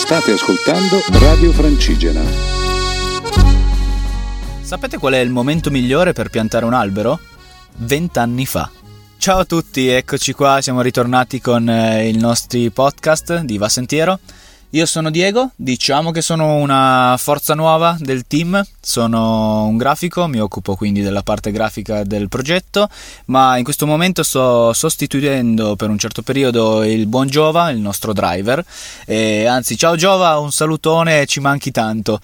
State ascoltando Radio Francigena. Sapete qual è il momento migliore per piantare un albero? Vent'anni fa. Ciao a tutti, eccoci qua, siamo ritornati con eh, i nostri podcast di Va Sentiero. Io sono Diego, diciamo che sono una forza nuova del team, sono un grafico, mi occupo quindi della parte grafica del progetto, ma in questo momento sto sostituendo per un certo periodo il buon Giova, il nostro driver, e anzi ciao Giova, un salutone, ci manchi tanto.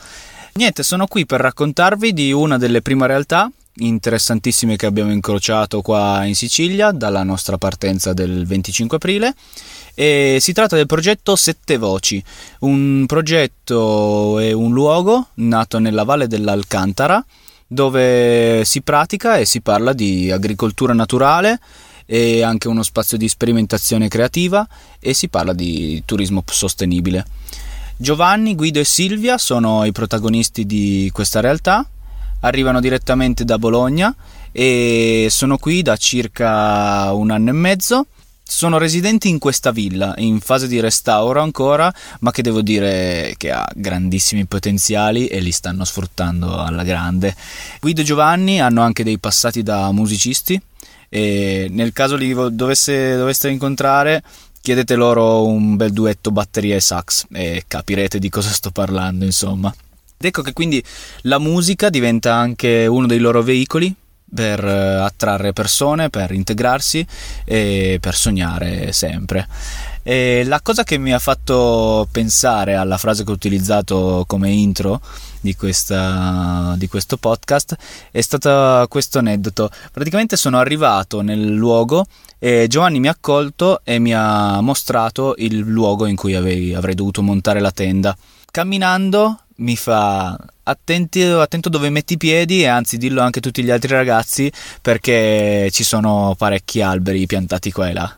Niente, sono qui per raccontarvi di una delle prime realtà interessantissime che abbiamo incrociato qua in Sicilia dalla nostra partenza del 25 aprile e si tratta del progetto Sette Voci, un progetto e un luogo nato nella valle dell'Alcantara dove si pratica e si parla di agricoltura naturale e anche uno spazio di sperimentazione creativa e si parla di turismo sostenibile. Giovanni, Guido e Silvia sono i protagonisti di questa realtà, arrivano direttamente da Bologna e sono qui da circa un anno e mezzo sono residenti in questa villa, in fase di restauro ancora, ma che devo dire che ha grandissimi potenziali e li stanno sfruttando alla grande. Guido e Giovanni hanno anche dei passati da musicisti e nel caso li dovesse, doveste incontrare chiedete loro un bel duetto batteria e sax e capirete di cosa sto parlando, insomma. Ed ecco che quindi la musica diventa anche uno dei loro veicoli per eh, attrarre persone, per integrarsi e per sognare sempre. E la cosa che mi ha fatto pensare alla frase che ho utilizzato come intro di, questa, di questo podcast è stato questo aneddoto. Praticamente sono arrivato nel luogo e Giovanni mi ha accolto e mi ha mostrato il luogo in cui avrei, avrei dovuto montare la tenda. Camminando mi fa attenti, attento dove metti i piedi e anzi dillo anche a tutti gli altri ragazzi perché ci sono parecchi alberi piantati qua e là.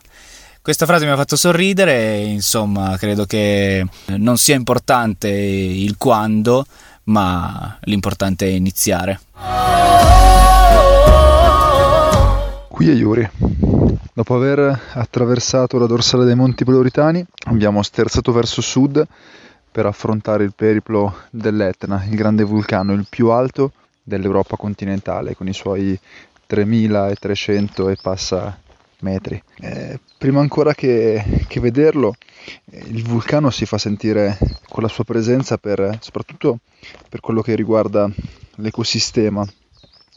Questa frase mi ha fatto sorridere e insomma credo che non sia importante il quando, ma l'importante è iniziare. Qui è Iuri. Dopo aver attraversato la dorsale dei Monti Peloritani abbiamo sterzato verso sud per affrontare il periplo dell'Etna, il grande vulcano, il più alto dell'Europa continentale, con i suoi 3300 e passa metri. Eh, prima ancora che, che vederlo, eh, il vulcano si fa sentire con la sua presenza per, soprattutto per quello che riguarda l'ecosistema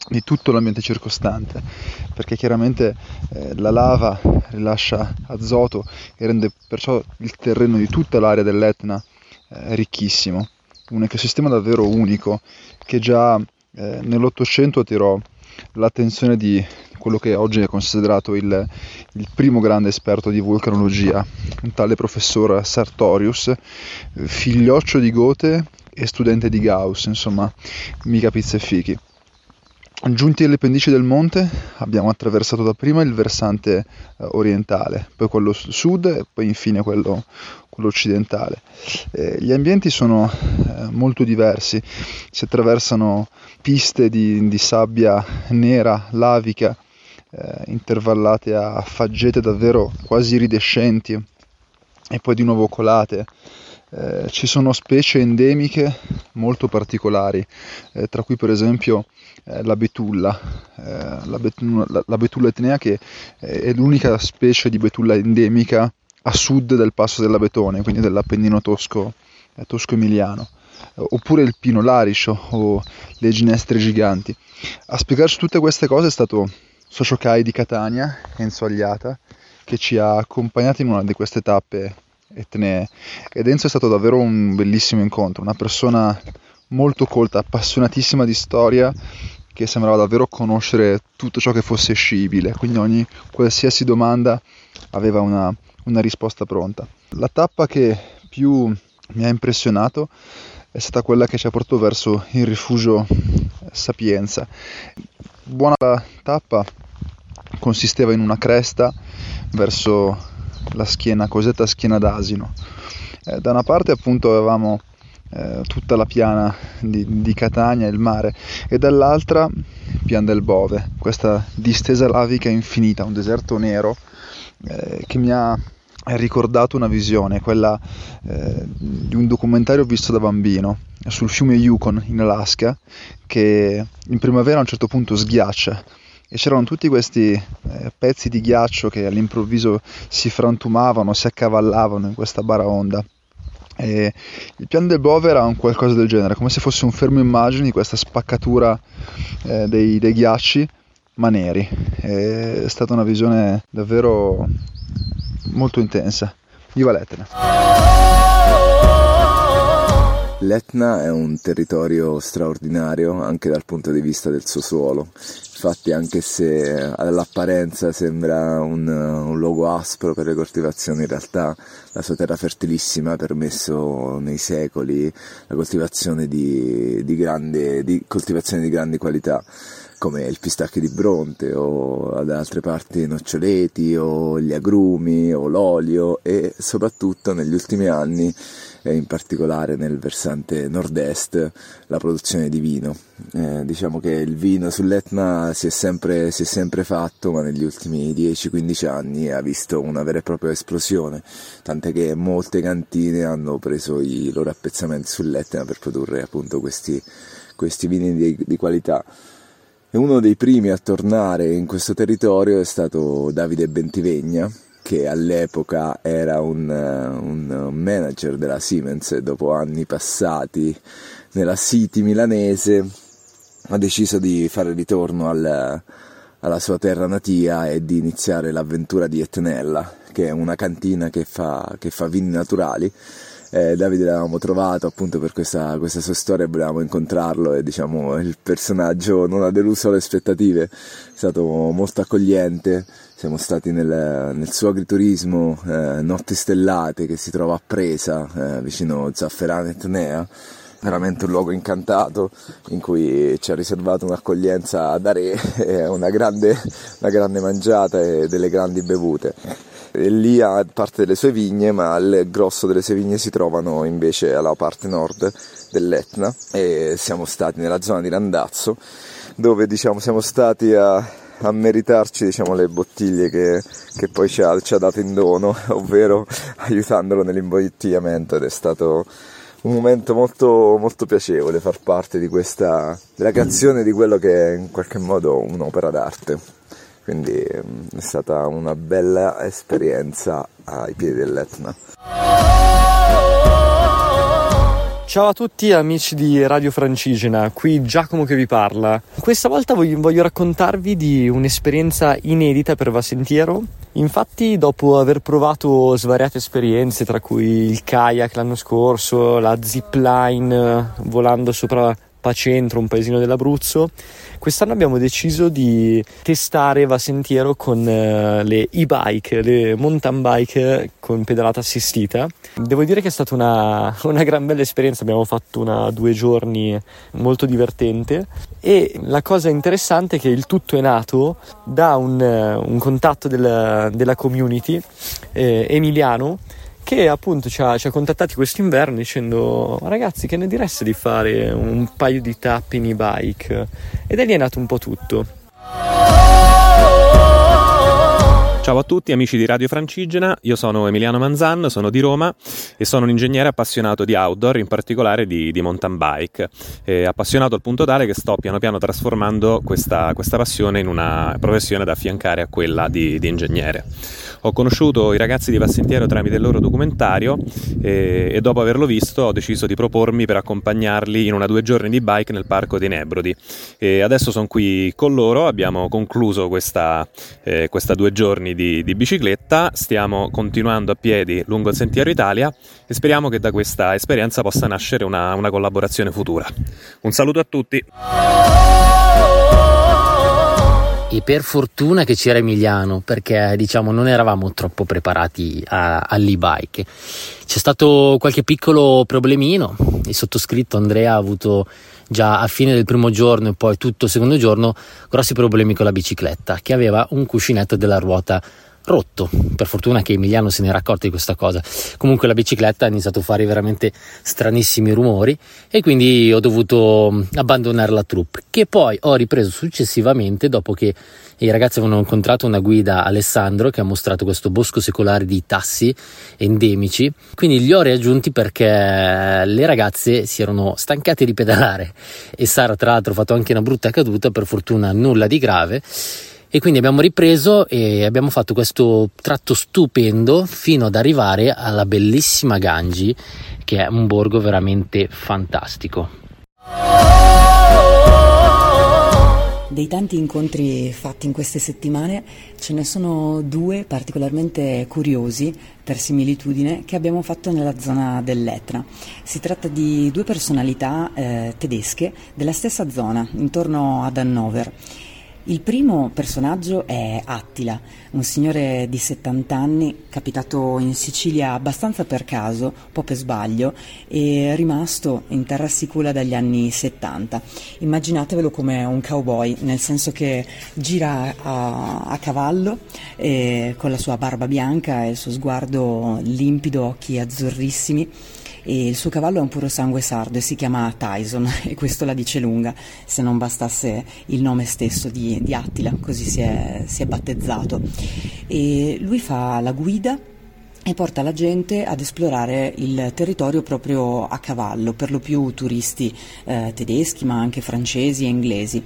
di tutto l'ambiente circostante, perché chiaramente eh, la lava rilascia azoto e rende perciò il terreno di tutta l'area dell'Etna eh, ricchissimo, un ecosistema davvero unico che già eh, nell'Ottocento attirò l'attenzione di quello che oggi è considerato il, il, primo grande esperto di vulcanologia, un tale professor Sartorius, figlioccio di Goethe e studente di Gauss, insomma, mica pizze e fichi. Giunti alle pendici del monte abbiamo attraversato dapprima il versante eh, orientale, poi quello sud e poi infine quello, quello occidentale. Eh, gli ambienti sono eh, molto diversi, si attraversano piste di, di sabbia nera, lavica, eh, intervallate a faggete davvero quasi iridescenti e poi di nuovo colate. Eh, ci sono specie endemiche molto particolari, eh, tra cui per esempio eh, la betulla, eh, la, betulla, la, la, betulla etnea che è l'unica specie di betulla endemica a sud del passo dell'Abetone, quindi dell'Appennino tosco, eh, tosco-emiliano, oppure il pino lariscio o le ginestre giganti. A spiegarci tutte queste cose è stato Socio Kai di Catania, Enzo Agliata, che ci ha accompagnati in una di queste tappe etnee ed Enzo è stato davvero un bellissimo incontro, una persona molto colta, appassionatissima di storia che sembrava davvero conoscere tutto ciò che fosse scibile, quindi ogni qualsiasi domanda aveva una, una risposta pronta. La tappa che più mi ha impressionato è stata quella che ci ha portato verso il rifugio Sapienza. Buona tappa consisteva in una cresta verso la schiena, cosiddetta schiena d'asino. Eh, da una parte appunto avevamo eh, tutta la piana di, di, Catania, il mare, e dall'altra Pian del Bove, questa distesa lavica infinita, un deserto nero eh, che mi ha ricordato una visione, quella eh, di un documentario visto da bambino sul fiume Yukon in Alaska che in primavera a un certo punto sghiaccia e c'erano tutti questi eh, pezzi di ghiaccio che all'improvviso si frantumavano, si accavallavano in questa baraonda. E il piano del Bove era un qualcosa del genere, come se fosse un fermo immagine di questa spaccatura eh, dei, dei, ghiacci, ma neri. È stata una visione davvero molto intensa. Viva l'Etna! L'Etna è un territorio straordinario anche dal punto di vista del suo suolo. Infatti, anche se all'apparenza sembra un, un luogo aspro per le coltivazioni, in realtà la sua terra fertilissima ha permesso nei secoli la coltivazione di, di, grande, di, coltivazione di grandi qualità come il pistacchio di Bronte o da altre parti noccioleti o gli agrumi o l'olio e soprattutto negli ultimi anni e in particolare nel versante nord-est la produzione di vino. Eh, diciamo che il vino sull'Etna si è, sempre, si è sempre fatto ma negli ultimi 10-15 anni ha visto una vera e propria esplosione, tant'è che molte cantine hanno preso i loro appezzamenti sull'Etna per produrre appunto questi, questi vini di, di qualità. E uno dei primi a tornare in questo territorio è stato Davide Bentivegna, che all'epoca era un, un, manager della Siemens dopo anni passati nella City milanese ha deciso di fare ritorno al, alla sua terra natia e di iniziare l'avventura di Etnella che è una cantina che fa, che fa vini naturali eh, Davide l'avevamo trovato appunto per questa, questa sua storia, volevamo incontrarlo e diciamo il personaggio non ha deluso le aspettative, è stato molto accogliente, siamo stati nel, nel suo agriturismo eh, Notti Stellate che si trova a Presa, eh, vicino Zafferano e Tnea, veramente un luogo incantato in cui ci ha riservato un'accoglienza da re, una grande, una grande mangiata e delle grandi bevute lì ha parte delle sue vigne, ma il grosso delle sue vigne si trovano invece alla parte nord dell'Etna. E siamo stati nella zona di Randazzo dove diciamo siamo stati a, a meritarci diciamo, le bottiglie che, che poi ci ha, ci ha, dato in dono, ovvero aiutandolo nell'imbottigliamento ed è stato un momento molto, molto piacevole far parte di questa, creazione di quello che è in qualche modo un'opera d'arte quindi mm, è stata una bella esperienza ai piedi dell'Etna. Ciao a tutti amici di Radio Francigena, qui Giacomo che vi parla. Questa volta voglio, voglio raccontarvi di un'esperienza inedita per Vasentiero. Infatti, dopo aver provato svariate esperienze, tra cui il kayak l'anno scorso, la zipline volando sopra Pacentro, un paesino dell'Abruzzo, quest'anno abbiamo deciso di testare Va Sentiero con uh, le e-bike, le mountain bike con pedalata assistita. Devo dire che è stata una, una gran bella esperienza, abbiamo fatto una due giorni molto divertente. E la cosa interessante è che il tutto è nato da un, un contatto del, della community eh, Emiliano che appunto ci ha, ci ha contattati quest'inverno dicendo ragazzi che ne direste di fare un paio di tappi in e-bike? Ed è lì è nato un po' tutto Ciao a tutti amici di Radio Francigena, io sono Emiliano Manzan, sono di Roma e sono un ingegnere appassionato di outdoor, in particolare di, di mountain bike. E appassionato al punto tale che sto piano piano trasformando questa, questa passione in una professione da affiancare a quella di, di ingegnere. Ho conosciuto i ragazzi di Vassentiero tramite il loro documentario e, e, dopo averlo visto ho deciso di propormi per accompagnarli in una due giorni di bike nel parco dei Nebrodi. E adesso sono qui con loro, abbiamo concluso questa, eh, questa due giorni di, di bicicletta, stiamo continuando a piedi lungo il Sentiero Italia e speriamo che da questa esperienza possa nascere una, una collaborazione futura. Un saluto a tutti! e per fortuna che c'era Emiliano perché diciamo non eravamo troppo preparati all'e-bike. C'è stato qualche piccolo problemino, il sottoscritto Andrea ha avuto già a fine del primo giorno e poi tutto il secondo giorno grossi problemi con la bicicletta che aveva un cuscinetto della ruota rotto. Per fortuna che Emiliano se ne era accorto di questa cosa. Comunque la bicicletta ha iniziato a fare veramente stranissimi rumori e quindi ho dovuto mm, abbandonare la troupe, che poi ho ripreso successivamente dopo che i ragazzi avevano incontrato una guida Alessandro che ha mostrato questo bosco secolare di tassi endemici. Quindi li ho riaggiunti perché le ragazze si erano stancate di pedalare e Sara tra l'altro ha fatto anche una brutta caduta, per fortuna nulla di grave e quindi abbiamo ripreso e abbiamo fatto questo tratto stupendo fino ad arrivare alla bellissima Gangi che è un borgo veramente fantastico. Dei tanti incontri fatti in queste settimane ce ne sono due particolarmente curiosi per similitudine che abbiamo fatto nella zona dell'Etna. Si tratta di due personalità eh, tedesche della stessa zona, intorno ad Hannover. Il primo personaggio è Attila, un signore di 70 anni capitato in Sicilia abbastanza per caso, un po' per sbaglio, e rimasto in terra sicula dagli anni 70. Immaginatevelo come un cowboy, nel senso che gira a, a cavallo eh, con la sua barba bianca e il suo sguardo limpido, occhi azzurrissimi e il suo cavallo è un puro sangue sardo e si chiama Tyson e questo la dice lunga, se non bastasse il nome stesso di, di Attila, così si è, si è battezzato. E lui fa la guida e porta la gente ad esplorare il territorio proprio a cavallo, per lo più turisti eh, tedeschi ma anche francesi e inglesi.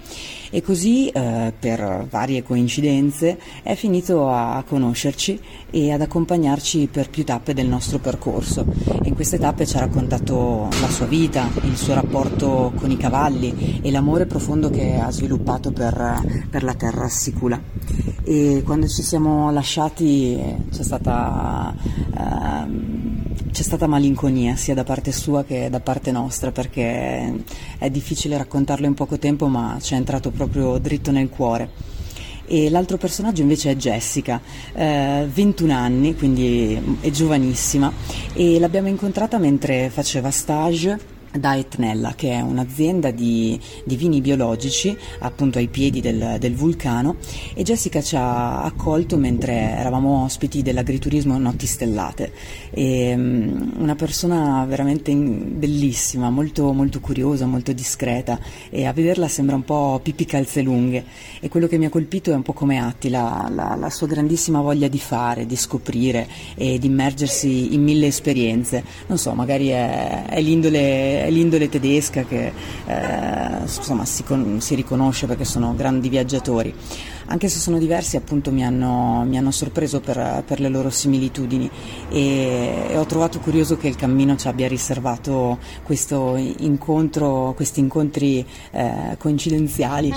E così, eh, per varie coincidenze, è finito a conoscerci e ad accompagnarci per più tappe del nostro percorso. in queste tappe ci ha raccontato la sua vita, il suo rapporto con i cavalli e l'amore profondo che ha sviluppato per, per la terra sicula. E quando ci siamo lasciati c'è stata Ehm, c'è stata malinconia sia da parte sua che da parte nostra perché è difficile raccontarlo in poco tempo ma ci è entrato proprio dritto nel cuore. E l'altro personaggio invece è Jessica, eh, 21 anni, quindi è giovanissima e l'abbiamo incontrata mentre faceva stage da Etnella, che è un'azienda di, di, vini biologici appunto ai piedi del, del, vulcano e Jessica ci ha accolto mentre eravamo ospiti dell'agriturismo Notti Stellate. E, um, una persona veramente bellissima, molto, molto curiosa, molto discreta e a vederla sembra un po' Pippi calze lunghe e quello che mi ha colpito è un po' come Attila, la, la sua grandissima voglia di fare, di scoprire e di immergersi in mille esperienze. Non so, magari è, è l'indole l'indole tedesca che eh, insomma, si, con, si, riconosce perché sono grandi viaggiatori. Anche se sono diversi, appunto, mi hanno, mi hanno sorpreso per, per, le loro similitudini e, e, ho trovato curioso che il cammino ci abbia riservato incontro, questi incontri eh, coincidenziali.